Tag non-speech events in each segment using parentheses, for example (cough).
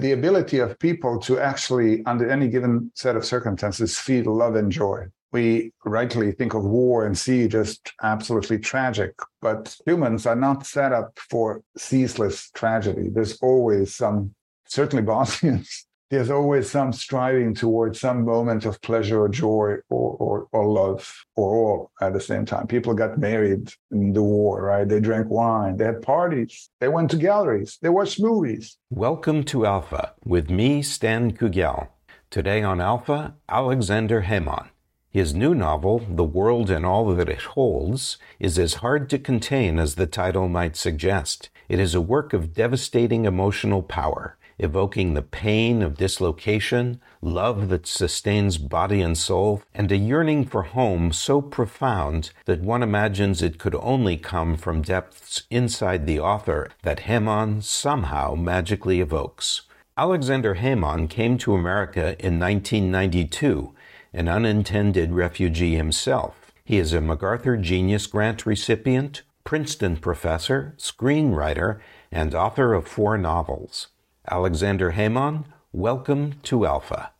the ability of people to actually, under any given set of circumstances, feel love and joy. We rightly think of war and siege as absolutely tragic, but humans are not set up for ceaseless tragedy. There's always some, certainly Bosnians, there's always some striving towards some moment of pleasure or joy or, or, or love or all at the same time. People got married in the war, right? They drank wine, they had parties, they went to galleries, they watched movies. Welcome to Alpha with me, Stan Kugel. Today on Alpha, Aleksandar Hemon. His new novel, The World and All That It Holds, is as hard to contain as the title might suggest. It is a work of devastating emotional power evoking the pain of dislocation, love that sustains body and soul, and a yearning for home so profound that one imagines it could only come from depths inside the author that Hemon somehow magically evokes. Aleksandar Hemon came to America in 1992, an unintended refugee himself. He is a MacArthur Genius Grant recipient, Princeton professor, screenwriter, and author of four novels. Aleksandar Hemon, welcome to Alpha.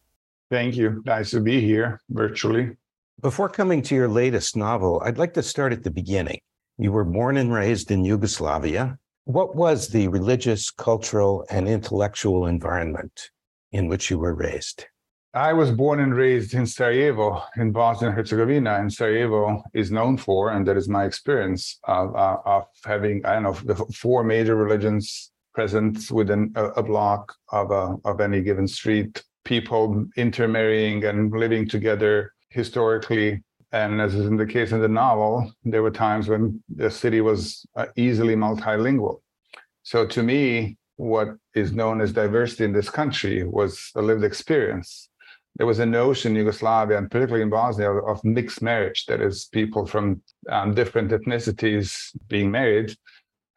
Thank you. Nice to be here virtually. Before coming to your latest novel, I'd like to start at the beginning. You were born and raised in Yugoslavia. What was the religious, cultural, and intellectual environment in which you were raised? I was born and raised in Sarajevo, in Bosnia and Herzegovina, and Sarajevo is known for, and that is my experience of, uh, of having, I don't know, the four major religions present within a, a block of a, of any given street. People intermarrying and living together historically and as is in the case in the novel, there were times when the city was uh, easily multilingual. So to me, what is known as diversity in this country was a lived experience. There was a notion in Yugoslavia, and particularly in Bosnia, of mixed marriage. That is, people from um, different ethnicities being married,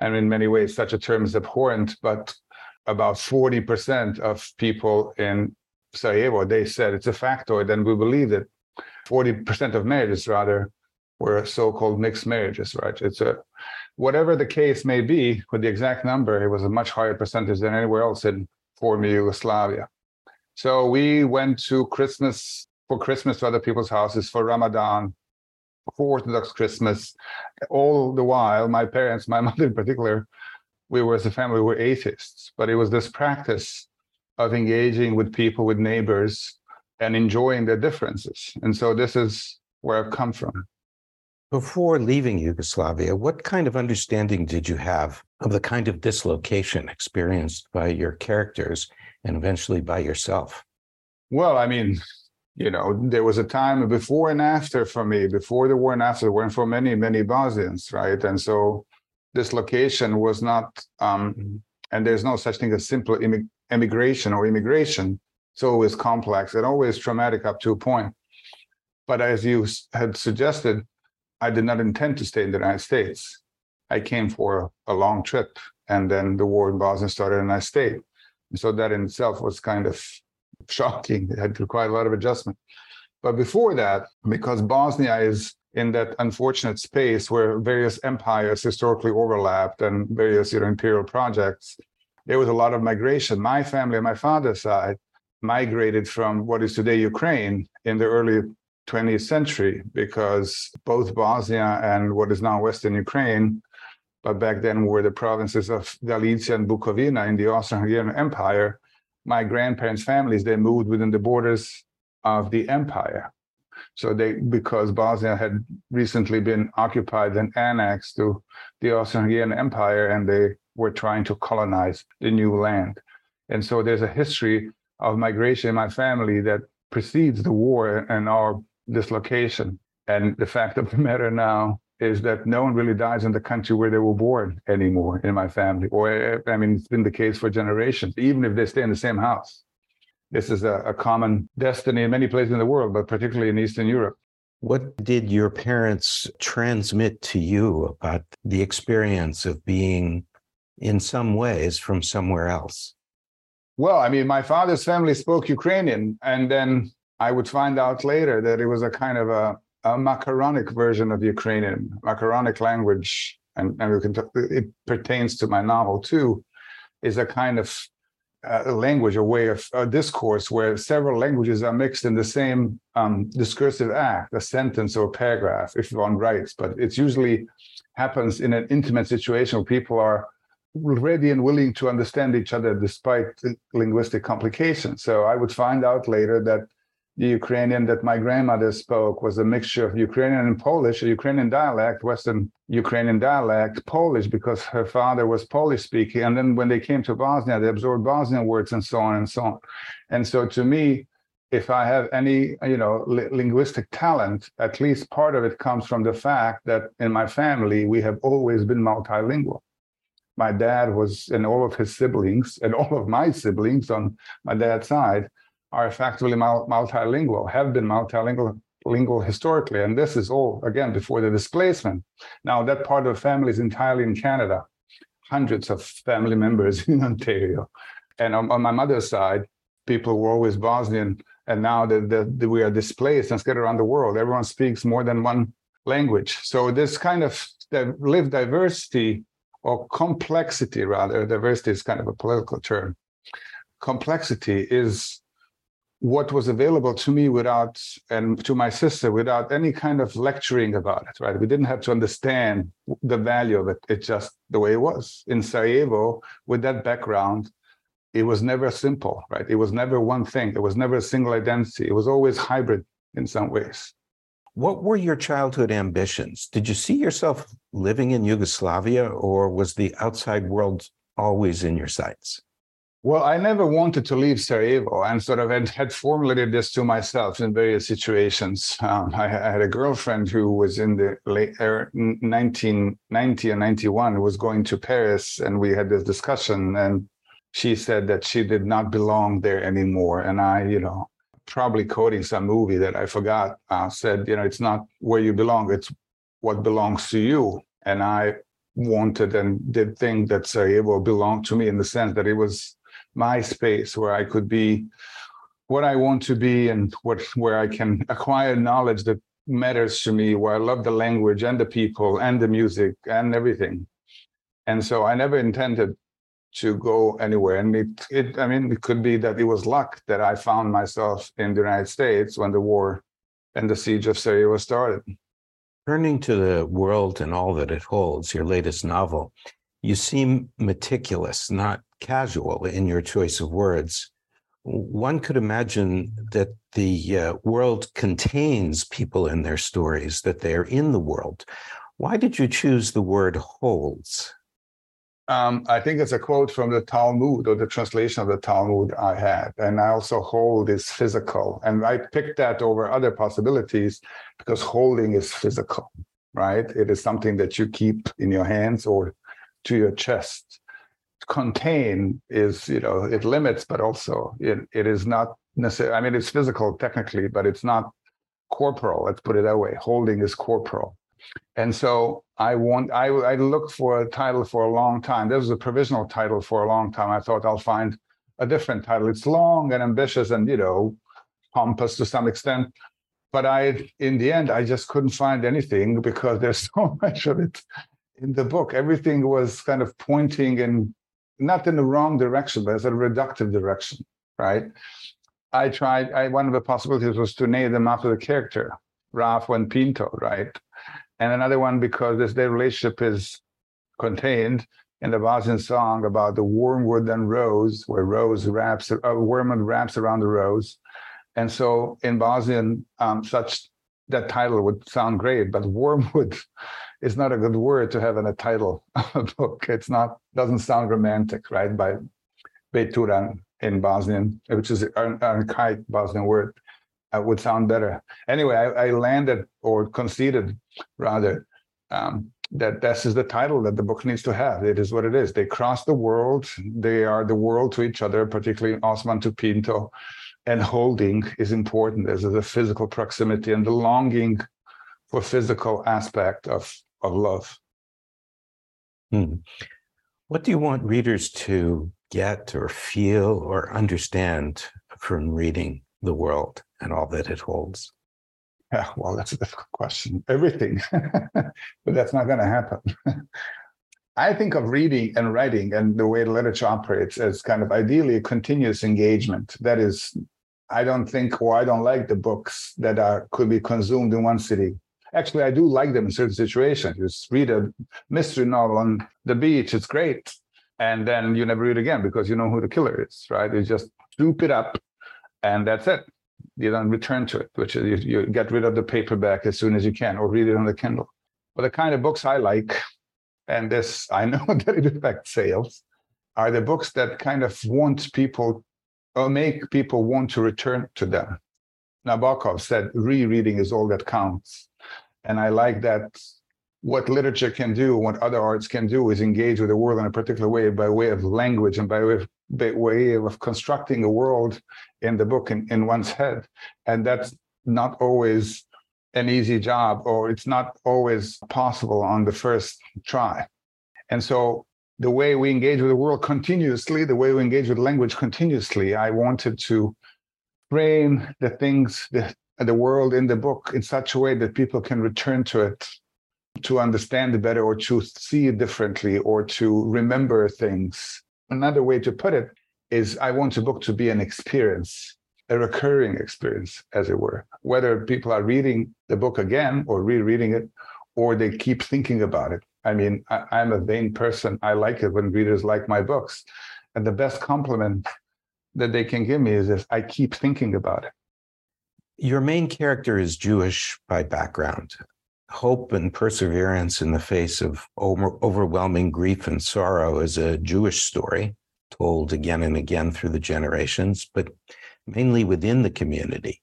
and in many ways such a term is abhorrent but about 40% of people in Sarajevo, they said it's a factoid, and we believe that 40% of marriages rather were so-called mixed marriages, right? It's a whatever the case may be, with the exact number, it was a much higher percentage than anywhere else in former Yugoslavia. So we went to Christmas for Christmas to other people's houses for Ramadan, for Orthodox Christmas. All the while, my parents, my (laughs) mother in particular, we were as a family were atheists, but it was this practice of engaging with people, with neighbors, and enjoying their differences. And so this is where I've come from. Before leaving Yugoslavia, what kind of understanding did you have of the kind of dislocation experienced by your characters and eventually by yourself? Well, I mean, you know, there was a time before and after for me, before the war and after the war, and for many, many Bosnians, right? And so dislocation was not, um, and there's no such thing as simple immigration or immigration. It's always complex and always traumatic up to a point. But as you had suggested, I did not intend to stay in the United States. I came for a long trip, and then the war in Bosnia started, and I stayed. And so that in itself was kind of shocking. It had required a lot of adjustment. But before that, because Bosnia is in that unfortunate space where various empires historically overlapped and various you know, imperial projects, there was a lot of migration. My family on my father's side migrated from what is today Ukraine in the early 20th century because both Bosnia and what is now Western Ukraine, but back then were the provinces of Galicia and Bukovina in the Austro-Hungarian Empire, my grandparents' families, they moved within the borders of the empire. So they, because Bosnia had recently been occupied and annexed to the Austro-Hungarian Empire, and they were trying to colonize the new land. And so there's a history of migration in my family that precedes the war and our dislocation. And the fact of the matter now is that no one really dies in the country where they were born anymore in my family. Or, I mean, it's been the case for generations, even if they stay in the same house. This is a, a common destiny in many places in the world, but particularly in Eastern Europe. What did your parents transmit to you about the experience of being, in some ways, from somewhere else? Well, I mean, my father's family spoke Ukrainian, and then I would find out later that it was a kind of a a macaronic version of Ukrainian, macaronic language, and, and talk, it pertains to my novel too, is a kind of a language, a way of a discourse where several languages are mixed in the same um, discursive act, a sentence or a paragraph, if one writes. But it usually happens in an intimate situation where people are ready and willing to understand each other despite linguistic complications. So I would find out later that the Ukrainian that my grandmother spoke was a mixture of Ukrainian and Polish, a Ukrainian dialect, Western Ukrainian dialect, Polish, because her father was Polish speaking. And then when they came to Bosnia, they absorbed Bosnian words and so on and so on. And so to me, if I have any, you know, li- linguistic talent, at least part of it comes from the fact that in my family, we have always been multilingual. My dad was, and all of his siblings, and all of my siblings on my dad's side, are effectively multilingual, have been multilingual lingual historically. And this is all, again, before the displacement. Now, that part of the family is entirely in Canada, hundreds of family members (laughs) in Ontario. And on, on my mother's side, people were always Bosnian. And now that, that we are displaced and scattered around the world, everyone speaks more than one language. So this kind of lived diversity or complexity, rather, diversity is kind of a political term. Complexity is what was available to me without and to my sister without any kind of lecturing about it right? We didn't have to understand the value of it. It's just the way it was. In sarajevo with that background it was never simple right? It was never one thing. It was never a single identity. It was always hybrid in some ways. What were your childhood ambitions? Did you see yourself living in yugoslavia or was the outside world always in your sights well, I never wanted to leave Sarajevo and sort of had, had formulated this to myself in various situations. Um, I, I, had a girlfriend who was in the late er, 1990 and 91 who was going to Paris, and we had this discussion, and she said that she did not belong there anymore. And I, you know, probably quoting some movie that I forgot, uh, said, you know, it's not where you belong, it's what belongs to you. And I wanted and did think that Sarajevo belonged to me in the sense that it was my space where I could be what I want to be and what where I can acquire knowledge that matters to me, where I love the language and the people and the music and everything. And so I never intended to go anywhere. And it, it I mean, it could be that it was luck that I found myself in the United States when the war and the siege of Sarajevo started. Turning to the world and all that it holds, your latest novel, you seem meticulous, not casual in your choice of words. One could imagine that the uh, world contains people in their stories, that they're in the world. Why did you choose the word holds? Um, I think it's a quote from the Talmud or the translation of the Talmud I had. And I also hold is physical. And I picked that over other possibilities because holding is physical, right? It is something that you keep in your hands or to your chest contain is you know it limits but also it, it is not necessary i mean it's physical technically but it's not corporal let's put it that way. Holding is corporal. And so i want i i looked for a title for a long time. This was a provisional title for a long time. I thought i'll find a different title. It's long and ambitious and you know pompous to some extent. But i in the end i just couldn't find anything because there's (laughs) so much of it in the book. Everything was kind of pointing in not in the wrong direction, but as a reductive direction, right? I tried, I, one of the possibilities was to name them after the character, Rafa and Pinto, right? And another one because this their relationship is contained in the Bosnian song about the wormwood and rose, where rose wraps, uh, wormwood wraps around the rose. And so in Bosnian, um, such that title would sound great, but wormwood (laughs) is not a good word to have in a title (laughs) of a book. It's not doesn't sound romantic, right? By Beturan in Bosnian, which is an archaic Bosnian word, uh, would sound better. Anyway, I, I landed or conceded rather um, that this is the title that the book needs to have. It is what it is. They cross the world. They are the world to each other, particularly Osman to Pinto. And holding is important as the physical proximity and the longing for physical aspect of of love. Hmm. What do you want readers to get or feel or understand from reading the world and all that it holds? Yeah, well, that's a difficult question. Everything, (laughs) but that's not going to happen. (laughs) I think of reading and writing and the way the literature operates as kind of ideally a continuous engagement. That is, I don't think or I don't like the books that are could be consumed in one sitting. Actually, I do like them in certain situations. You just read a mystery novel on the beach, it's great. And then you never read again because you know who the killer is, right? You just scoop it up and that's it. You don't return to it, which is you, you get rid of the paperback as soon as you can or read it on the Kindle. But the kind of books I like, and this (laughs) I know that it affects sales, are the books that kind of want people or make people want to return to them. Nabokov said rereading is all that counts. And I like that what literature can do, what other arts can do, is engage with the world in a particular way by way of language and by way of, by way of constructing a world in the book in, in one's head. And that's not always an easy job, or it's not always possible on the first try. And so the way we engage with the world continuously, the way we engage with language continuously, I wanted to frame the things, the, the world in the book in such a way that people can return to it to understand it better or to see it differently or to remember things. Another way to put it is I want the book to be an experience, a recurring experience, as it were. Whether people are reading the book again or rereading it, or they keep thinking about it. I mean, I, am a vain person. I like it when readers like my books. And the best compliment that they can give me is this I keep thinking about it. Your main character is Jewish by background. Hope and perseverance in the face of over, overwhelming grief and sorrow is a Jewish story told again and again through the generations, but mainly within the community.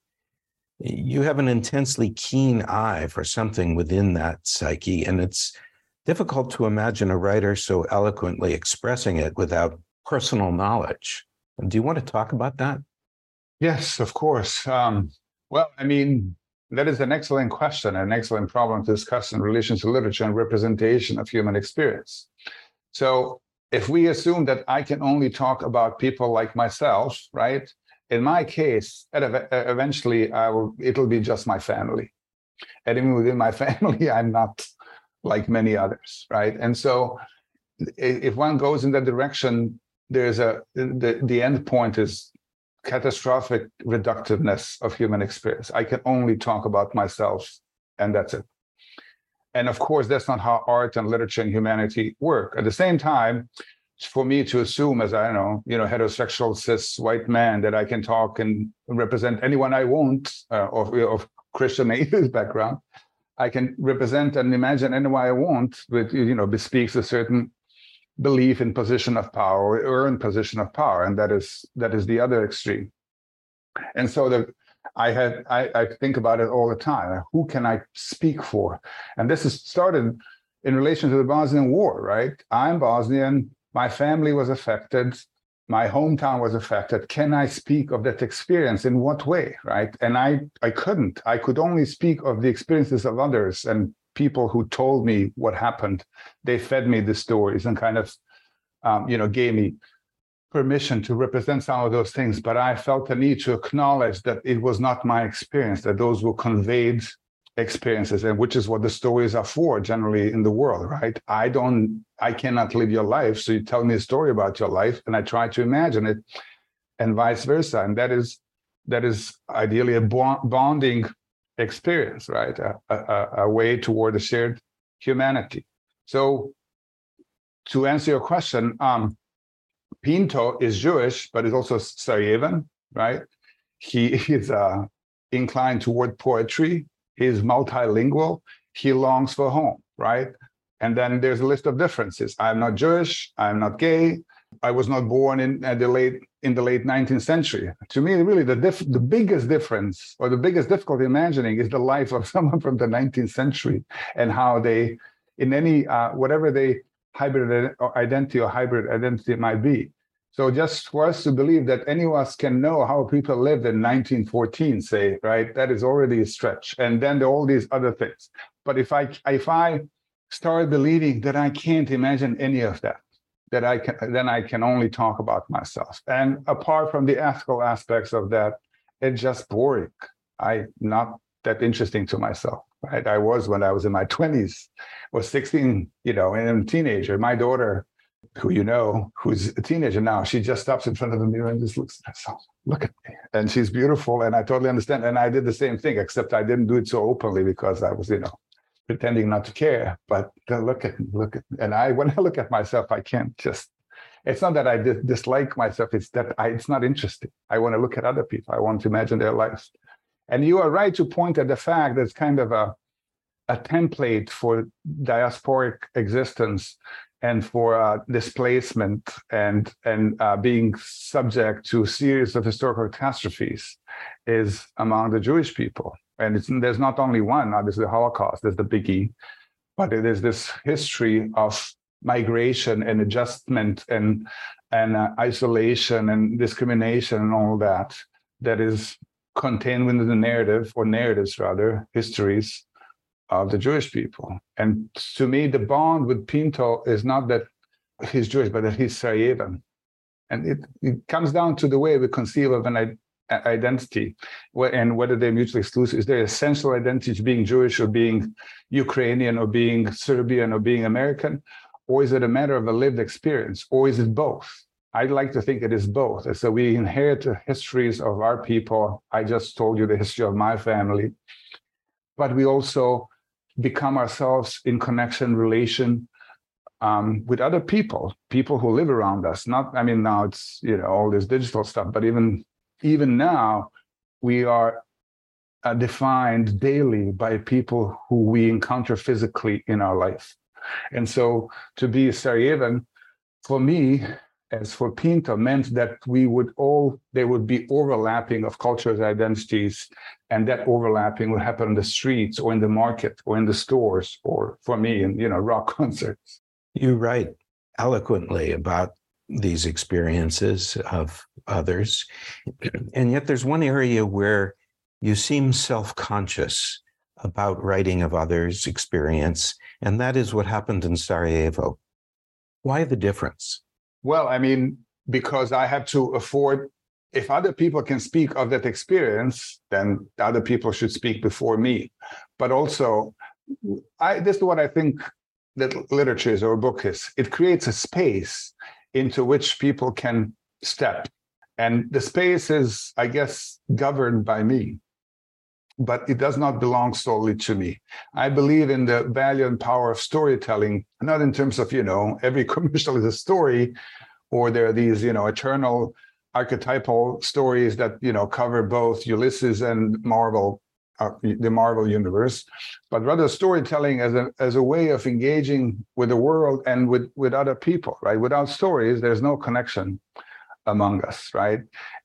You have an intensely keen eye for something within that psyche, and it's difficult to imagine a writer so eloquently expressing it without personal knowledge. Do you want to talk about that? Yes, of course. Um, well, I mean, that is an excellent question, an excellent problem to discuss in relation to literature and representation of human experience. So, if we assume that I can only talk about people like myself, right? In my case, eventually, I will. It'll be just my family, and even within my (laughs) family, I'm not like many others, right? And so if one goes in that direction, there's a the, the end point is catastrophic reductiveness of human experience. I can only talk about myself, and that's it. And of course, that's not how art and literature and humanity work. At the same time, for me to assume, as I know, you know, heterosexual cis white man, that I can talk and represent anyone I want uh, of, of Christian (laughs) atheist background, I can represent and imagine anyone I want, but you know, bespeaks a certain belief in position of power, earned position of power, and that is that is the other extreme. And so the I had I, I think about it all the time. Who can I speak for? And this is started in relation to the Bosnian War, right? I'm Bosnian. My family was affected my hometown was affected can i speak of that experience in what way right and i i couldn't i could only speak of the experiences of others and people who told me what happened they fed me the stories and kind of um, you know gave me permission to represent some of those things. But i felt the need to acknowledge that it was not my experience that those were conveyed experiences and which is what the stories are for generally in the world right? I don't i cannot live your life so you tell me a story about your life and i try to imagine it and vice versa. And that is that is ideally a bonding experience right a, a, a way toward a shared humanity so to answer your question um pinto is jewish but is also sarajevan right he (laughs) is uh inclined toward poetry He's multilingual. He longs for home, right? And then there's a list of differences. I'm not Jewish. I'm not gay. I was not born in the late in the late 19th century. To me, really, the diff- the biggest difference or the biggest difficulty imagining is the life of (laughs) someone from the 19th century and how they, in any uh, whatever they hybrid identity or hybrid identity might be, so just for us to believe that any of us can know how people lived in 1914, say, right, that is already a stretch. And then all these other things. But if I if I start believing that I can't imagine any of that, that I can then I can only talk about myself. And apart from the ethical aspects of that, it's just boring. I not that interesting to myself. right? I was when I was in my 20s, was 16, you know, and a teenager. My daughter, who you know, who's a teenager now, she just stops in front of the mirror and just looks at herself. Look at me. And she's beautiful. And I totally understand. And I did the same thing, except I didn't do it so openly because I was, you know, pretending not to care. But look at look at and I when I look at myself, I can't just it's not that I dislike myself, it's that I, it's not interesting. I want to look at other people. I want to imagine their lives. And you are right to point at the fact that it's kind of a, a template for diasporic existence and for uh, displacement and and uh, being subject to a series of historical catastrophes is among the Jewish people. And there's not only one, obviously the Holocaust is the biggie, but it is this history of migration and adjustment and and uh, isolation and discrimination and all that that is contained within the narrative or narratives rather histories of the Jewish people. And to me, the bond with Pinto is not that he's Jewish, but that he's Sarajevan. And it, it comes down to the way we conceive of an identity and whether they're mutually exclusive. Is there essential identity to being Jewish or being Ukrainian or being Serbian or being American? Or is it a matter of a lived experience? Or is it both? I'd like to think it is both. So we inherit the histories of our people. I just told you the history of my family. But we also become ourselves in connection, relation um, with other people, people who live around us. Not, I mean, now it's you know all this digital stuff, but even even now, we are uh, defined daily by people who we encounter physically in our life. And so to be a Sarajevan, for me, as for Pinto, meant that we would all, there would be overlapping of cultures, identities, and that overlapping would happen in the streets or in the market or in the stores or for me in, you know, rock (laughs) concerts. You write eloquently about these experiences of others. And yet there's one area where you seem self conscious about writing of others' experience, and that is what happened in Sarajevo. Why the difference? Well, I mean, because I have to afford, if other people can speak of that experience, then other people should speak before me. But also, I, this is what I think that literature is or a book is it creates a space into which people can step. And the space is, I guess, governed by me but it does not belong solely to me. I believe in the value and power of storytelling, not in terms of, you know, every (laughs) commercial is a story, or there are these, you know, eternal archetypal stories that, you know, cover both Ulysses and Marvel, uh, the Marvel universe, but rather storytelling as a, as a way of engaging with the world and with, with other people, right? Without stories, there's no connection among us, right?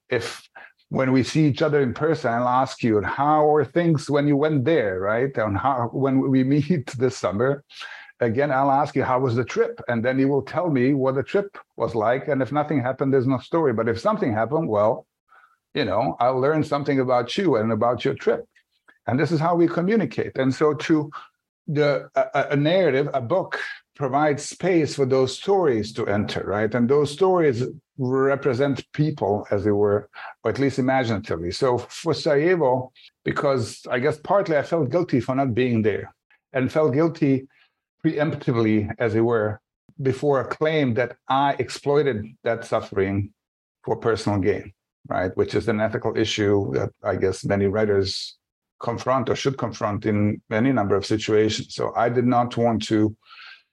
If when we see each other in person, I'll ask you, how are things when you went there, right? And how when we (laughs) meet this summer, again, I'll ask you, how was the trip? And then you will tell me what the trip was like. And if nothing happened, there's no story. But if something happened, well, you know, I'll learn something about you and about your trip. And this is how we communicate. And so to the a, a narrative, a book provides space for those stories to enter, right? And those stories represent people, as it were, or at least imaginatively. So for Sarajevo, because I guess partly I felt guilty for not being there and felt guilty preemptively, as it were, before a claim that I exploited that suffering for personal gain, right? Which is an ethical issue that I guess many writers confront or should confront in any number of situations. So I did not want to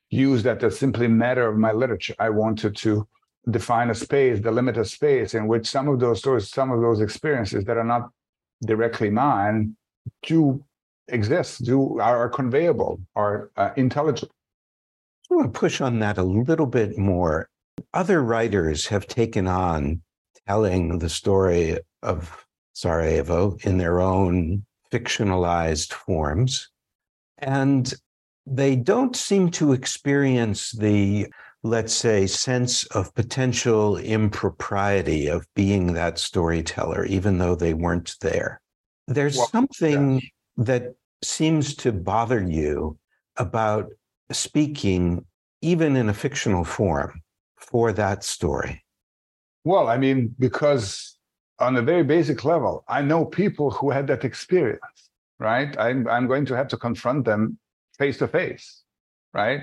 use that as simply matter of my literature. I wanted to define a space, delimit a space in which some of those stories, some of those experiences that are not directly mine, do exist, do are, conveyable, are uh, intelligible. I want to push on that a little bit more. Other writers have taken on telling the story of Sarajevo in their own fictionalized forms. And they don't seem to experience the let's say, sense of potential impropriety of being that storyteller, even though they weren't there. There's well, something yeah. that seems to bother you about speaking, even in a fictional form, for that story. Well, I mean, because on a very basic level, I know people who had that experience. right? I'm, I'm going to have to confront them face to face, right?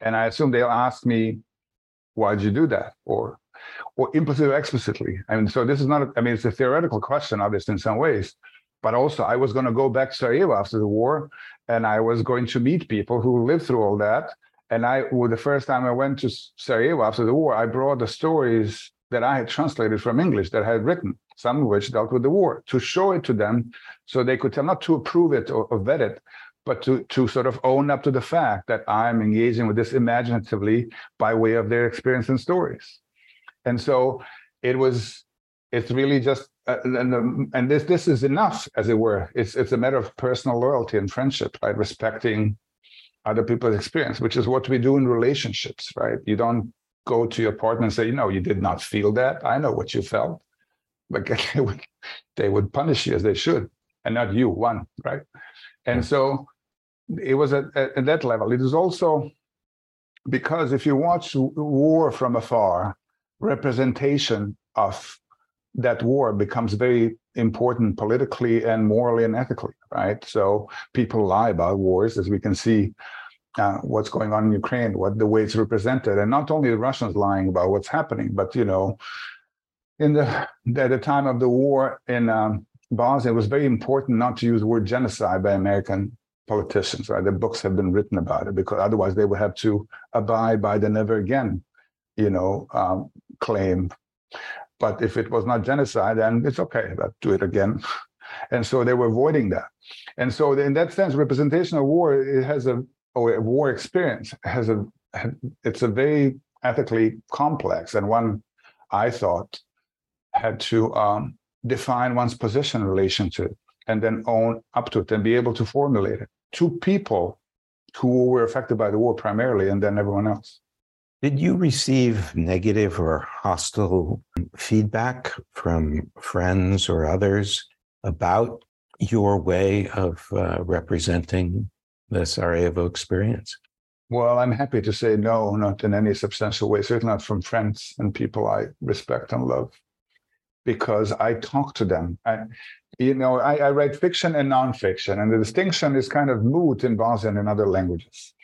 And I assume they'll ask me, why'd you do that? Or, or implicitly or explicitly. I mean, so this is not, a, I mean, it's a theoretical question, obviously, in some ways, but also I was going to go back to Sarajevo after the war and I was going to meet people who lived through all that. And I, well, the first time I went to Sarajevo after the war, I brought the stories that I had translated from English that I had written, some of which dealt with the war, to show it to them so they could tell, not to approve it or, or vet it, but to, to sort of own up to the fact that I'm engaging with this imaginatively by way of their experience and stories. And so it was, it's really just, uh, and, and this this is enough, as it were. It's it's a matter of personal loyalty and friendship, right? Respecting other people's experience, which is what we do in relationships, right? You don't go to your partner and say, you know, you did not feel that. I know what you felt. But (laughs) they would, they would punish you as they should, and not you, one, right? And so it was at, at that level. It is also because if you watch war from afar, representation of that war becomes very important politically and morally and ethically, right? So people lie about wars, as we can see uh, what's going on in Ukraine, what the way it's represented, and not only the Russians lying about what's happening, but you know, in the at the time of the war in um, Bosnia, it was very important not to use the word genocide by American politicians. Right, the books have been written about it because otherwise they would have to abide by the never again, you know, um, claim. But if it was not genocide, then it's okay. Let's do it again. And so they were avoiding that. And so in that sense, representation of war it has a or war experience has a it's a very ethically complex and one I thought had to um, define one's position in relation to it and then own up to it and be able to formulate it to people who were affected by the war primarily and then everyone else. Did you receive negative or hostile feedback from friends or others about your way of uh, representing the Sarajevo experience? Well, I'm happy to say no, not in any substantial way, certainly not from friends and people I respect and love, because I talk to them. I, you know, I, I write fiction and nonfiction, and the distinction is kind of moot in Bosnian and other languages.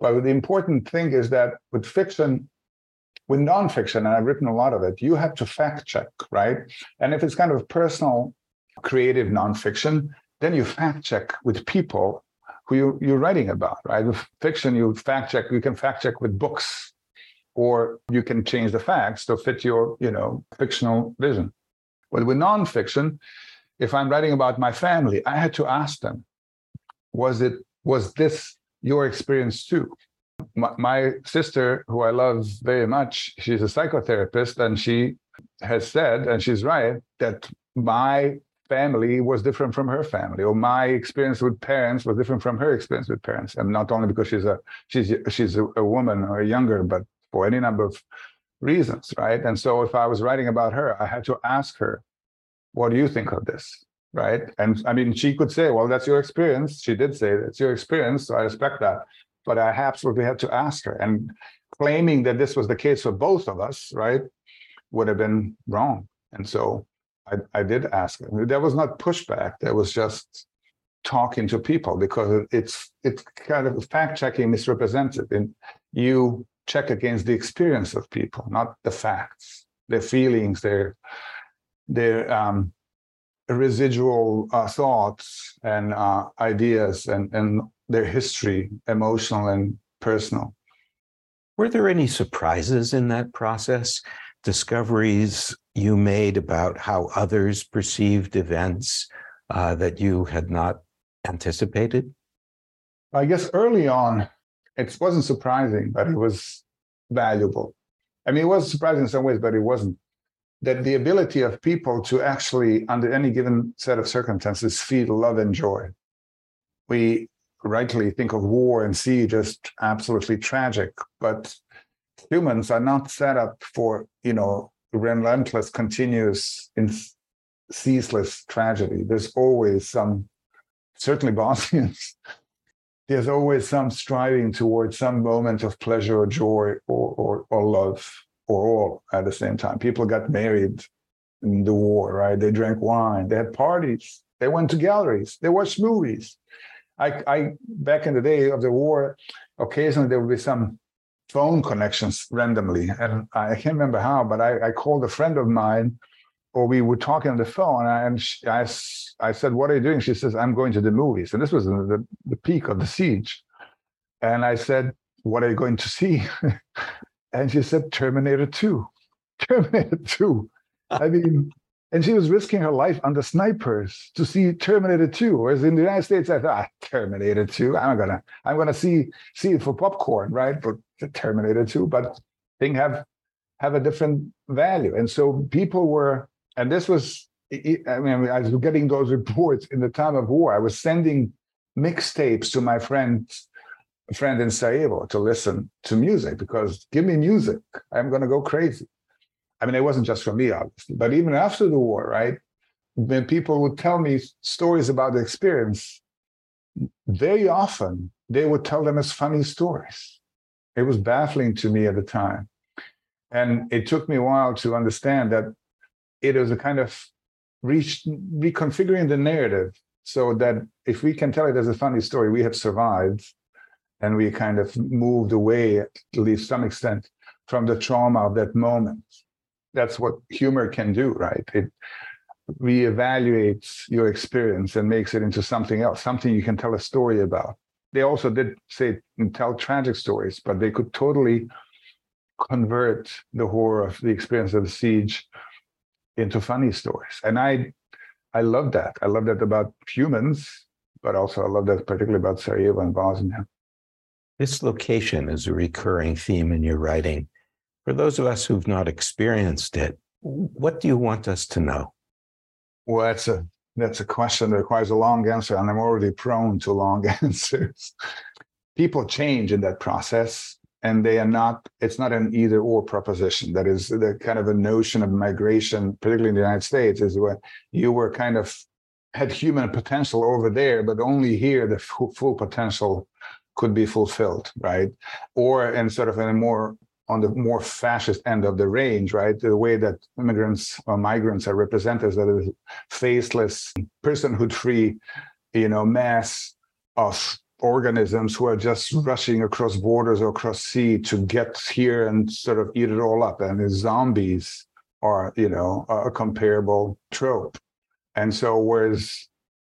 But the important thing is that with fiction, with nonfiction, and I've written a lot of it, you have to fact check, right? And if it's kind of personal, creative nonfiction, then you fact check with people who you, you're writing about, right? With fiction, you fact check, you can fact check with books, or you can change the facts to fit your, you know, fictional vision. But with nonfiction, if I'm writing about my family, I had to ask them, was it was this your experience too? My, my sister, who I love very much, she's a psychotherapist, and she has said, and she's right, that my family was different from her family, or my experience with parents was different from her experience with parents. And not only because she's a she's she's a, a woman or younger, but for any number of reasons, right? And so if I was writing about her, I had to ask her, what do you think of this? Right. And I mean, she could say, well, that's your experience. She did say that's your experience. So I respect that. But I absolutely had to ask her. And claiming that this was the case for both of us, right, would have been wrong. And so I, I did ask. her. There was not pushback. There was just talking to people because it's it's kind of fact checking misrepresented, and you check against the experience of people, not the facts, their feelings, their their um, residual uh, thoughts and uh, ideas, and and their history, emotional and personal. Were there any surprises in that process? Discoveries you made about how others perceived events uh, that you had not anticipated? I guess early on, it wasn't surprising, but it was valuable. I mean, it was surprising in some ways, but it wasn't. That the ability of people to actually, under any given set of circumstances, feel love and joy. We rightly think of war and siege as absolutely tragic, but humans are not set up for, you know, relentless, continuous, in- ceaseless tragedy. There's always some, certainly Bosnians, there's always some striving towards some moment of pleasure or joy or, or, or love or all at the same time. People got married in the war, right? They drank wine, they had parties, They went to galleries. They watched movies. I, I back in the day of the war, occasionally there would be some phone connections randomly, and I can't remember how, but I, I called a friend of mine, or we were talking on the phone, and I, I said, "What are you doing?" She says, "I'm going to the movies," and this was the, the peak of the siege. And I said, "What are you going to see?" (laughs) and she said, "Terminator 2." (laughs) Terminator 2. I mean, and she was risking her life under snipers to see Terminator 2. Whereas in the United States, I thought, ah, Terminator 2, I'm gonna, I'm gonna see see it for popcorn, right? But Terminator 2, but thing have have a different value. And so people were, and this was, I mean, I was getting those (laughs) reports in the time of war. I was sending mixtapes to my friends, friend in Sarajevo to listen to music because give me music, I'm gonna go crazy. I mean, it wasn't just for me, obviously, but even after the war, right? When people would tell me stories about the experience, very often they would tell them as funny stories. It was baffling to me at the time. And it took me a while to understand that it was a kind of re- reconfiguring the narrative so that if we can tell it as a funny story, we have survived and we kind of moved away, at least some extent, from the trauma of that moment that's what humor can do, right? It reevaluates your experience and makes it into something else, something you can tell a story about. They also did say tell tragic stories, but they could totally convert the horror of the experience of the siege into funny stories. And I I love that. I love that about humans, but also I love that particularly about Sarajevo and Bosnia. Dislocation is a recurring theme in your writing. For those of us who've not experienced it, what do you want us to know? Well, that's a that's a question that requires a long answer, and I'm already prone to long (laughs) answers. People change in that process, and they are not. It's not an either or proposition. That is the kind of a notion of migration, particularly in the United States, is when you were kind of had human potential over there, but only here the full, full potential could be fulfilled, right? Or in sort of a more on the more fascist end of the range, right? The way that immigrants or migrants are represented as a faceless, personhood-free, you know, mass of organisms who are just rushing across borders or across sea to get here and sort of eat it all up. And the zombies are, you know, a comparable trope. And so, whereas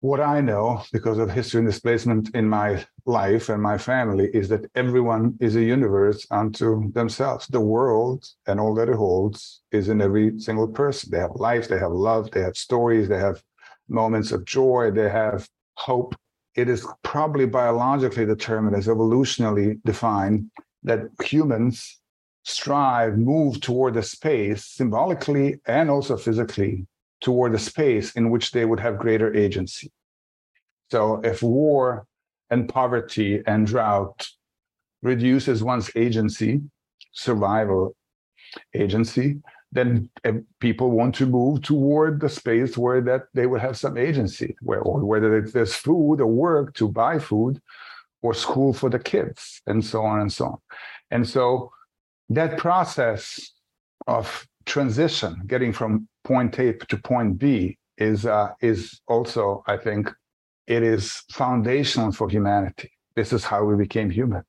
what I know, because of history and displacement in my life and my family, is that everyone is a universe unto themselves. The world and all that it holds is in every single person. They have life, they have love, they have stories, they have moments of joy, they have hope. It is probably biologically determined, as evolutionally defined, that humans strive, move toward a space symbolically and also physically toward a space in which they would have greater agency. So if war and poverty and drought reduces one's agency, survival agency, then people want to move toward the space where that they would have some agency, where or whether there's food or work to buy food, or school for the kids, and so on and so on. And so that process of transition, getting from point A to point B, is uh, is also, I think, it is foundational for humanity. This is how we became human.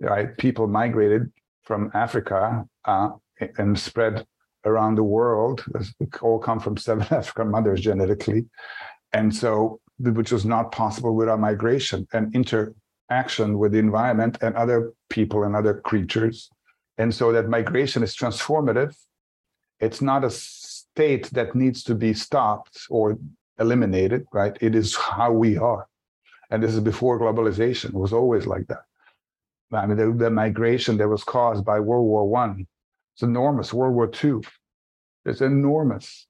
Right? People migrated from Africa uh, and spread around the world. All come from seven (laughs) African mothers genetically, and so which was not possible without migration and interaction with the environment and other people and other creatures. And so that migration is transformative. It's not a state that needs to be stopped or eliminated, right? It is how we are. And this is before globalization. It was always like that. I mean, the, the migration that was caused by World War One, it's enormous. World War Two, it's enormous.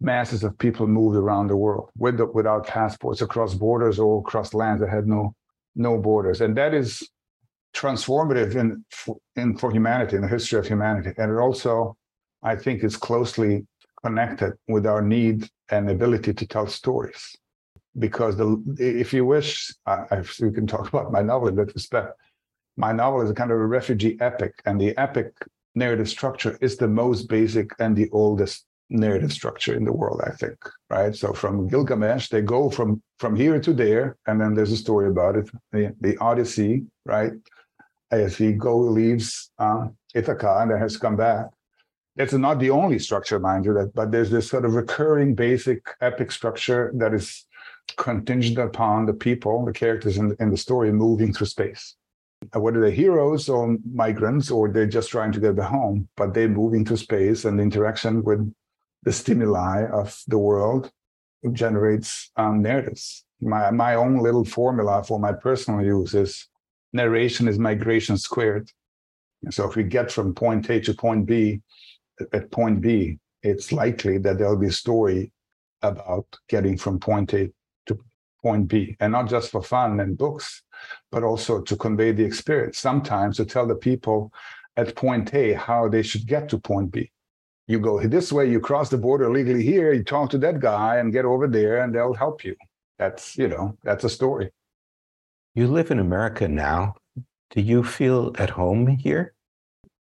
Masses of people moved around the world with the, without passports across borders or across lands that had no no borders, and that is transformative in, in for humanity in the history of humanity. And it also, I think, is closely connected with our need and ability to tell stories. Because the, if you wish, I, we can talk (laughs) about my novel in that respect. My novel is a kind of a refugee epic, and the epic narrative structure is the most basic and the oldest narrative structure in the world, I think, right? So from Gilgamesh, they go from from here to there, and then there's a story about it, the, the Odyssey, right? As he go leaves uh, Ithaca and then has come back. It's not the only structure, mind you, that but there's this sort of recurring basic epic structure that is contingent upon the people, the characters in, in the story moving through space. Uh, whether they're heroes or migrants or they're just trying to get back home, but they move into space and interaction with the stimuli of the world generates um, narratives. My, my own little formula for my personal use is narration is migration squared. So if we get from point A to point B, at point B, it's likely that there'll be a story about getting from point A point B, and not just for fun and books, but also to convey the experience. Sometimes to tell the people at point A how they should get to point B you go this way, you cross the border legally here, you talk to that guy and get over there and they'll help you. That's, you know, that's a story. You live in America now. Do you feel at home here?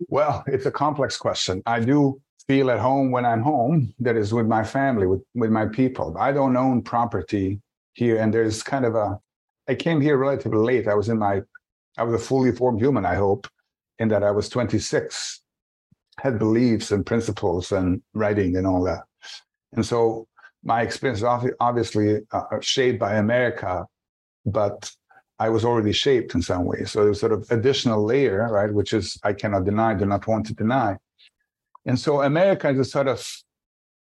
Well, it's a complex question. I do feel at home when I'm home, that is with my family, with, with my people. I don't own property here. And there's kind of a, I came here relatively late. I was in my, I was a fully formed human, I hope, in that I was 26 had beliefs and principles and writing and all that. And so my experience is obviously uh, shaped by America, but I was already shaped in some way. So there's sort of additional layer, right, which is I cannot deny, do not want to deny. And so America is a sort of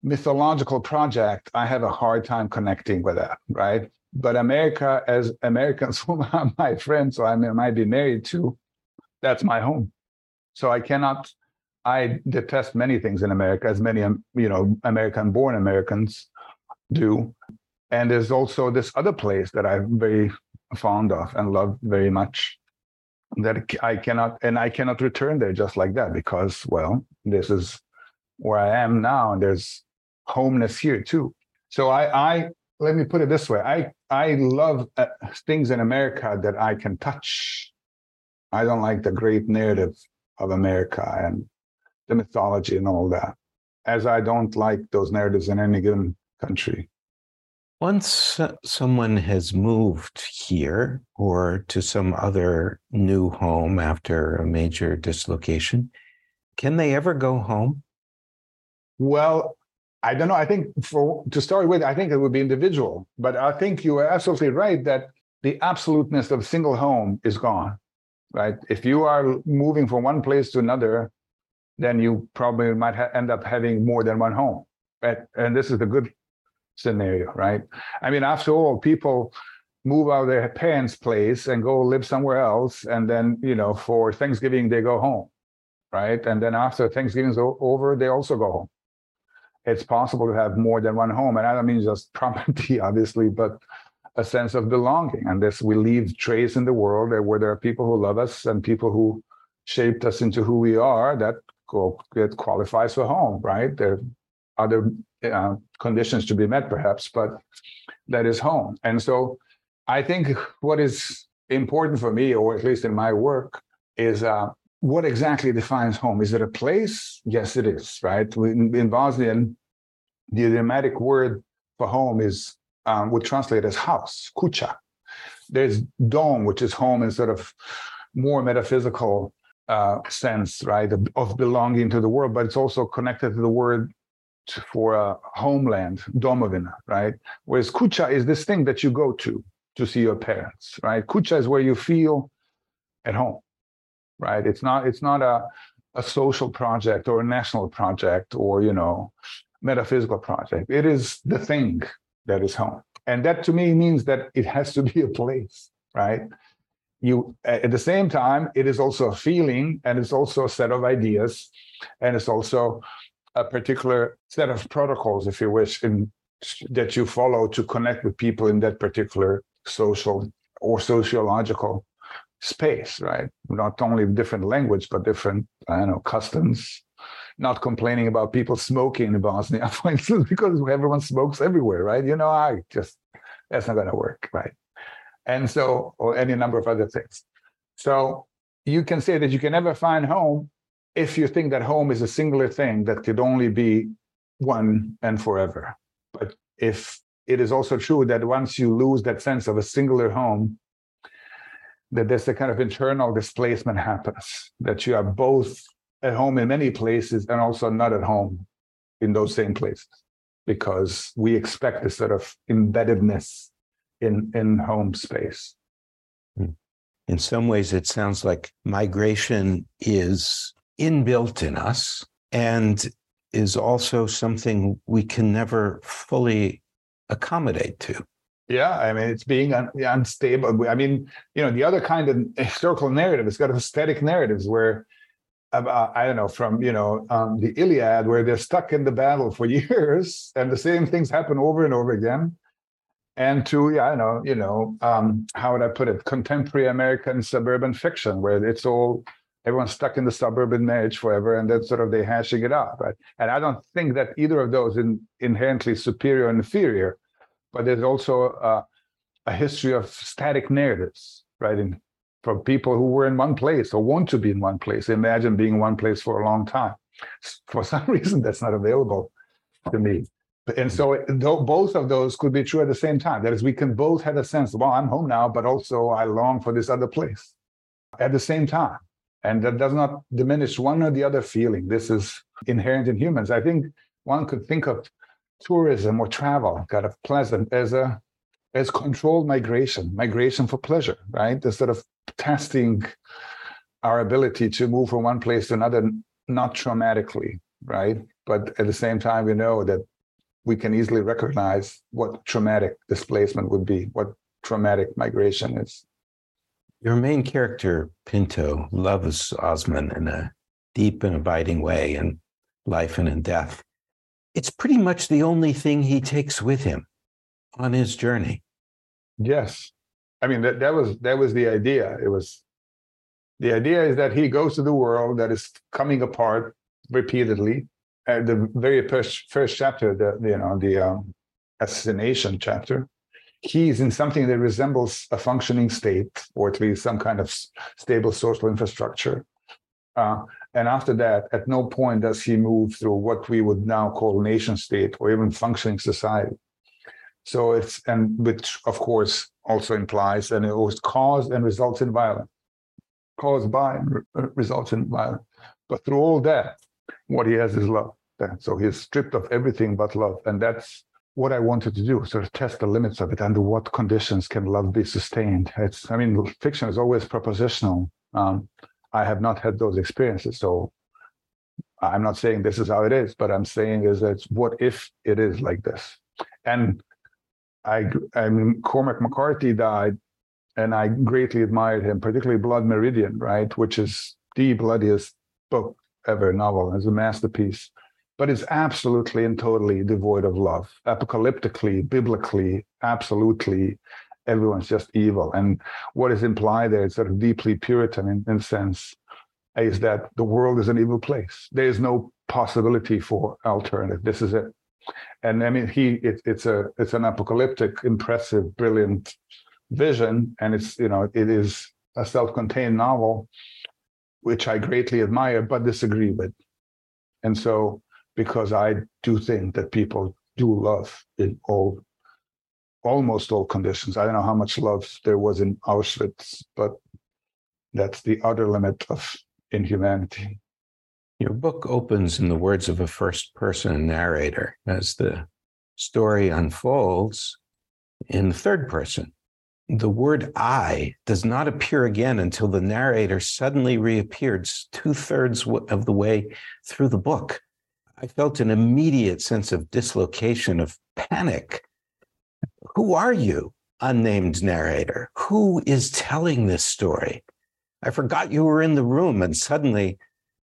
mythological project. I have a hard time connecting with that, right? But America, as Americans (laughs) whom are my friends, so I might be married to, that's my home. So I cannot I detest many things in America, as many um, you know American-born Americans do. And there's also this other place that I'm very fond of and love very much that I cannot and I cannot return there just like that because well this is where I am now and there's homeness here too. So I I let me put it this way I I love uh, things in America that I can touch. I don't like the great narrative of America and the mythology and all that, as I don't like those narratives in any given country. Once someone has moved here or to some other new home after a major dislocation, can they ever go home? Well, I don't know. I think for to start with, I think it would be individual. But I think you are absolutely right that the absoluteness of single home is gone. Right? If you are moving from one place to another, then you probably might ha- end up having more than one home. Right? And this is the good scenario, right? I mean, after all, people move out of their parents' place and go live somewhere else, and then you know, for Thanksgiving they go home, right? And then after Thanksgiving's over, they also go home. It's possible to have more than one home, and I don't mean just (laughs) property, obviously, but a sense of belonging. And this we leave trace in the world where there are people who love us and people who shaped us into who we are. That it qualifies for home, right? There are other uh, conditions to be met, perhaps, but that is home. And so I think what is important for me, or at least in my work, is uh, what exactly defines home? Is it a place? Yes, it is, right? In, Bosnian, the idiomatic word for home is um, would translate as house, kucha. There's dom, which is home in sort of more metaphysical uh, sense, right, of, of, belonging to the world, but it's also connected to the word for a homeland, domovina, right? Whereas kucha is this thing that you go to to see your parents, right? Kucha is where you feel at home, right? It's not it's not a a social project or a national project or you know metaphysical project. It is the thing that is home, and that to me means that it has to be a place, right? you at the same time it is also a feeling and it's also a set of ideas and it's also a particular set of protocols if you wish in that you follow to connect with people in that particular social or sociological space right not only different language but different i don't know customs not complaining about people smoking in bosnia (laughs) for instance because everyone smokes everywhere right you know i just that's not going to work right and so, or any number of other things. So you can say that you can never find home if you think that home is a singular thing that could only be one and forever. But if it is also true that once you lose that sense of a singular home, that there's a kind of internal displacement happens, that you are both at home in many places and also not at home in those same places, because we expect a sort of embeddedness in, in home space. Hmm. In some ways, it sounds like migration is inbuilt in us and is also something we can never fully accommodate to. Yeah, I mean, it's being un- unstable. I mean, you know, the other kind of historical narrative is got of static narratives where, uh, I don't know, from, you know, um, the Iliad, where they're stuck in the battle for (laughs) years and the same things happen over and over again. And to, yeah, I know, you know, um, how would I put it? Contemporary American suburban fiction, where it's all everyone's stuck in the suburban marriage forever and then sort of they hashing it out right and i don't think that either of those is inherently superior and inferior but there's also a, a history of static narratives right? In from people who were in one place or want to be in one place imagine being in one place for a long time. (laughs) For some reason that's not available to me. And so both of those could be true at the same time. That is we can both have a sense well i'm home now but also i long for this other place at the same time. And that does not diminish one or the other feeling. This is inherent in humans. I think one could think of tourism or travel, kind of pleasant, as a as controlled migration, migration for pleasure, right? The sort of testing our ability to move from one place to another, not traumatically, right? But at the same time, we know that we can easily recognize what traumatic displacement would be, what traumatic migration is. Your main character, Pinto, loves Osman in a deep and abiding way in life and in death. It's pretty much the only thing he takes with him on his journey. Yes. I mean that, that was that was the idea. It was the idea is that he goes to the world that is coming apart repeatedly. At the very first first chapter, the you know the um, assassination chapter, he's in something that resembles a functioning state, or at least some kind of stable social infrastructure. Uh, and after that, at no point does he move through what we would now call nation state or even functioning society. So it's, and which of course also implies that it was caused and results in violence, caused by and re- results in violence. But through all that, what he has is love. So he's stripped of everything but love. And that's what I wanted to do, sort of test the limits of it. Under what conditions can love be sustained? It's, I mean, fiction is always propositional. Um, I have not had those experiences, so I'm not saying this is how it is, but I'm saying is that what if it is like this? And I, I mean, Cormac McCarthy died, and I greatly admired him, particularly Blood Meridian, right, which is the bloodiest book ever, novel, as a masterpiece but it's absolutely and totally devoid of love. Apocalyptically, biblically, absolutely, everyone's just evil. And what is implied there, it's sort of deeply Puritan in, in sense, is that the world is an evil place. There is no possibility for alternative. This is it. And I mean, he it, it's a it's an apocalyptic, impressive, brilliant vision, and it's you know it is a self-contained novel, which I greatly admire but disagree with. And so because I do think that people do love in all almost all conditions. I don't know how much love there was in Auschwitz, but that's the other limit of inhumanity. Your book opens in the words of a first person narrator as the story unfolds in the third person. The word I does not appear again until the narrator suddenly reappears two thirds of the way through the book. I felt an immediate sense of dislocation, of panic. Who are you, unnamed narrator? Who is telling this story? I forgot you were in the room, and suddenly,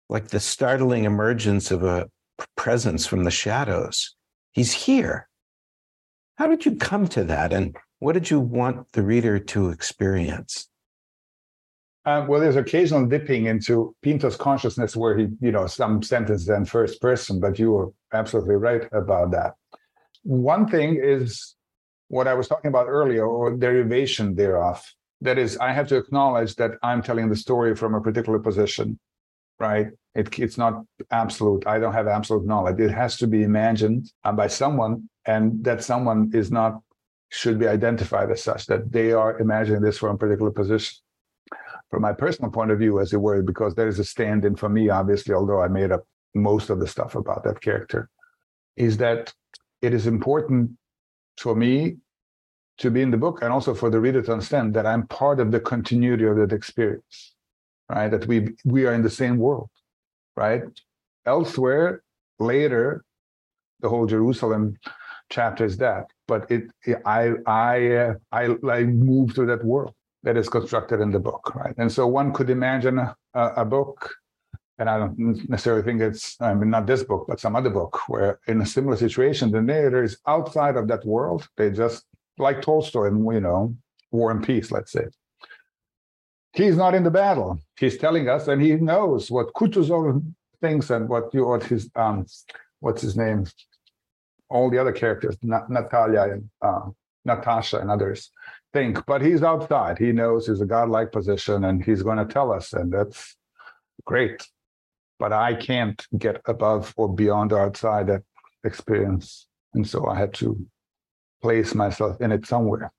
like the startling emergence of a presence from the shadows, he's here. How did you come to that, and what did you want the reader to experience? Uh, well, there's occasional dipping into Pinto's consciousness where he, you know, some sentence in first person, but you were absolutely right about that. One thing is what I was talking about earlier, or derivation thereof. That is, I have to acknowledge that I'm telling the story from a particular position. right? It, it's not absolute. I don't have absolute knowledge. It has to be imagined uh, by someone, and that someone is not should be identified as such that they are imagining this from a particular position. From my personal point of view, as it were, because there is a stand-in for me, obviously, although I made up most of the stuff about that character, is that it is important for me to be in the book and also for the reader to understand that I'm part of the continuity of that experience, right? That we we are in the same world, right? Elsewhere, later, the whole Jerusalem chapter is that, but it, I I uh, I I move to that world that is constructed in the book, right? And so one could imagine a, a book and I don't necessarily think it's, I mean, not this book, but some other book, where in a similar situation, the narrator is outside of that world. They just, like Tolstoy and, you know, War and Peace, let's say. He's not in the battle. He's telling us, and he knows what Kutuzov thinks and what you, what his, um, what's his name? All the other characters, Natalia and uh, Natasha and others think, but he's outside. He knows he's a godlike position and he's going to tell us, and that's great but I can't get above or beyond outside that experience. And so I had to place myself in it somewhere.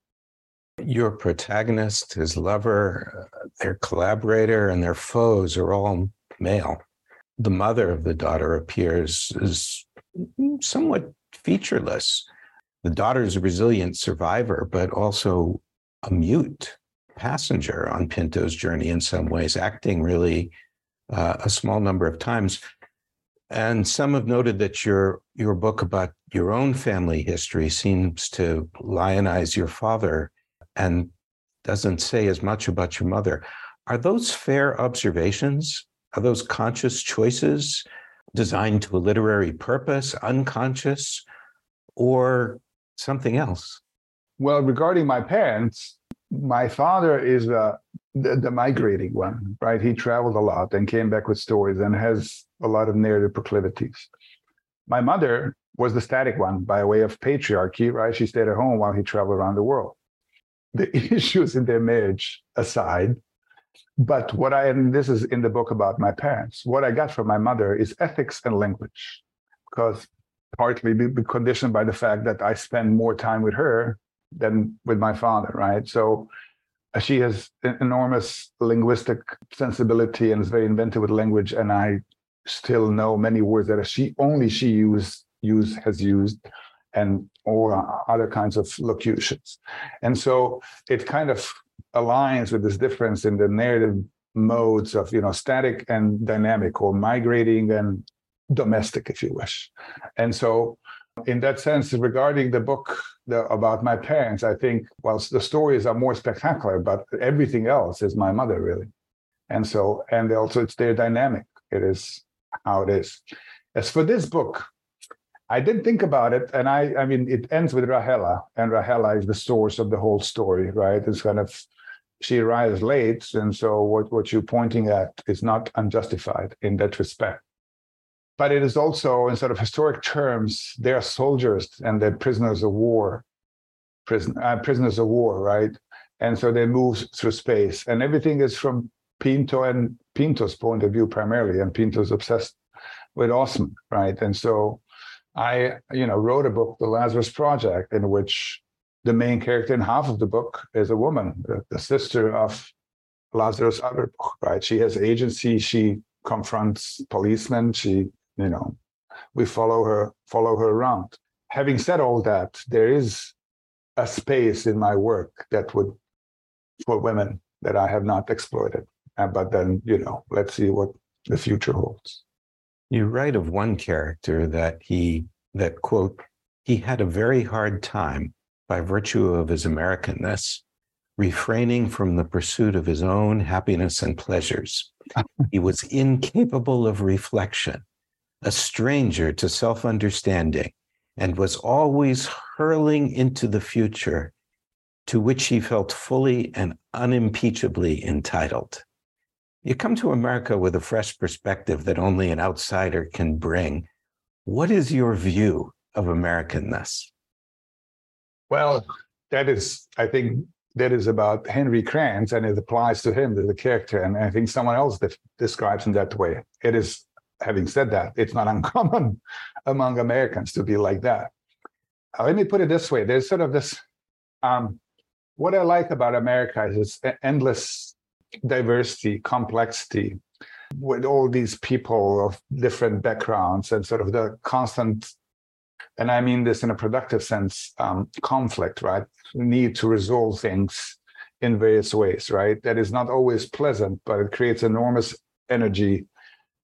Your protagonist, his lover, their collaborator, and their foes are all male. The mother of the daughter appears as somewhat featureless. The daughter is a resilient survivor, but also a mute passenger on Pinto's journey in some ways, acting really uh, a small number of times. And some have noted that your your book about your own family history seems to lionize your father and doesn't say as much about your mother. Are those fair observations? Are those conscious choices designed to a literary purpose, unconscious, or something else? Well, regarding my parents, my father is a the, the, migrating one, right? He traveled a lot and came back with stories and has a lot of narrative proclivities. My mother was the static one by way of patriarchy, right? She stayed at home while he traveled around the world. The (laughs) issues in their marriage aside, but what I, and this is in the book about my parents, what I got from my mother is ethics and language, because partly be conditioned by the fact that I spend more time with her than with my father, right? So she has enormous linguistic sensibility and is very inventive with language and i still know many words that she only she use use has used and all other kinds of locutions. And so it kind of aligns with this difference in the narrative modes of you know static and dynamic or migrating and domestic if you wish. And so in that sense, regarding the book the, about my parents, I think, well, the stories are more spectacular, but everything else is my mother, really. And so, and also it's their dynamic. It is how it is. As for this book, I did think about it, and I, I mean, it ends with Rahela, and Rahela is the source of the whole story, right? It's kind of she arrives late, and so what, what you're pointing at is not unjustified in that respect but it is also in sort of historic terms they are soldiers and they're prisoners of war. Prison, uh, prisoners of war right? And so they move through space. And everything is from pinto and pinto's point of view primarily and pinto's obsessed with osman right? And so i you know wrote a book the lazarus project in which the main character in half of the book is a woman the, sister of lazarus Averbuch, right? She has agency. She confronts policemen. She you know we follow her follow her around. Having said all that there is a space in my work that would for women that i have not exploited. Uh, but then you know let's see what the future holds. You write of one character that he that quote he had a very hard time by virtue of his americanness refraining from the pursuit of his own happiness and pleasures. (laughs) He was incapable of reflection a stranger to self understanding, and was always hurling into the future to which he felt fully and unimpeachably entitled. You come to America with a fresh perspective that only an outsider can bring. What is your view of Americanness? Well, that is, I think, that is about Henry Kranz and it applies to him, the character. And I think someone else de- describes him that way. It is, having said that, it's not (laughs) uncommon among Americans to be like that. Uh, let me put it this way there's sort of this um, what I like about America is its endless diversity, complexity, with all these people of different backgrounds and sort of the constant, and I mean this in a productive sense, um, conflict, right? Need to resolve things in various ways, right? That is not always pleasant, but it creates enormous energy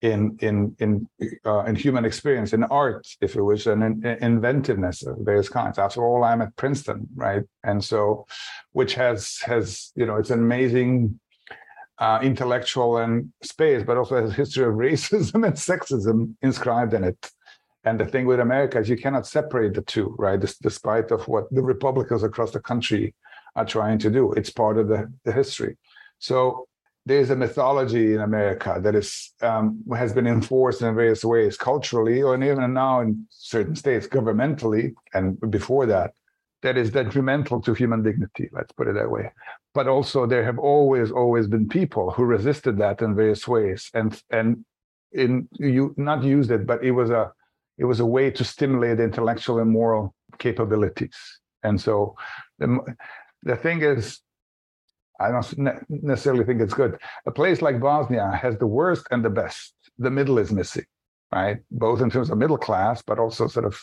in in in uh, in human experience, in art, if you wish, and in, in inventiveness of various kinds. After all, I'm at Princeton, right? And so, which has has you know, it's an amazing uh, intellectual and space, but also has a history of (laughs) racism and sexism inscribed in it. And the thing with America is you cannot separate the two, right? despite of what the Republicans across the country are trying to do, it's part of the, the history. So there's a mythology in America that is um, has been enforced in various ways, culturally, or even now in certain states, governmentally, and before that, that is detrimental to human dignity. Let's put it that way. But also, there have always, always been people who resisted that in various ways, and and in you not used it, but it was a it was a way to stimulate intellectual and moral capabilities. And so, the the thing is I don't necessarily think it's good. A place like Bosnia has the worst and the best. The middle is missing, right? Both in terms of middle class, but also sort of,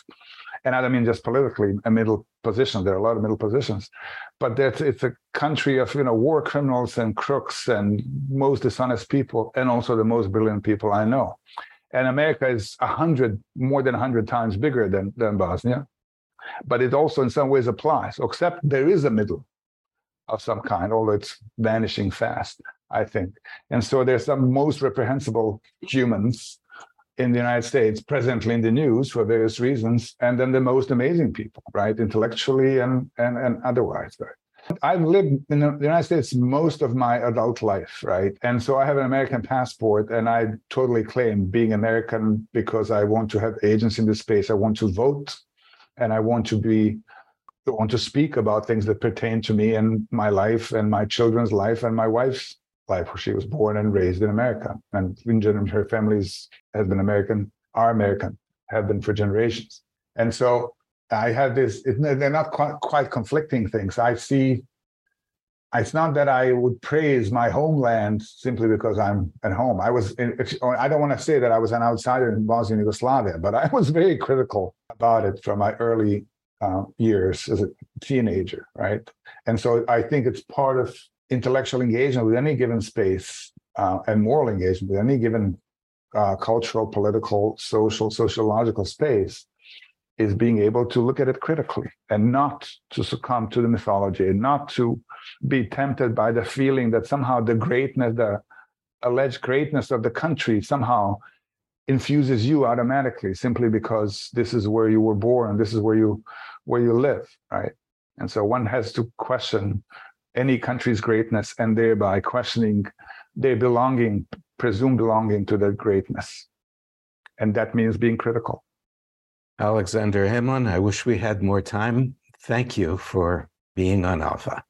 and I don't mean just politically a middle position. There are a lot of middle positions, but it's a country of you know war criminals and crooks and most dishonest people, and also the most brilliant people I know. And America is a hundred, more than a hundred times bigger than than Bosnia, but it also in some ways applies. Except there is a middle of some kind, although it's vanishing fast, I think. And so there's some most reprehensible humans in the United States presently in the news for various reasons, and then the most amazing people, right, intellectually and and, and otherwise. Right? I've lived in the United States most of my adult life, right? And so I have an American passport, and I totally claim being American because I want to have agents in this space. I want to vote, and I want to be want to speak about things that pertain to me and my life and my children's life and my wife's life, where she was born and raised in America. And in general, her family's has been American, are American, have been for generations. And so I have this, it, they're not quite, quite conflicting things. I see, it's not that I would praise my homeland simply because I'm at home. I was, in, I don't want to say that I was an outsider in Bosnia Yugoslavia, but I was very critical about it from my early uh, years as a teenager, right? And so I think it's part of intellectual engagement with any given space uh, and moral engagement with any given uh, cultural, political, social, sociological space is being able to look at it critically and not to succumb to the mythology and not to be tempted by the feeling that somehow the greatness, the alleged greatness of the country somehow infuses you automatically simply because this is where you were born, this is where you where you live, right? And so one has to question any country's greatness and thereby questioning their belonging, presumed belonging to that greatness. And that means being critical. Aleksandar Hemon, I wish we had more time. Thank you for being on Alpha.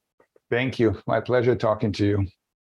Thank you. My pleasure talking to you.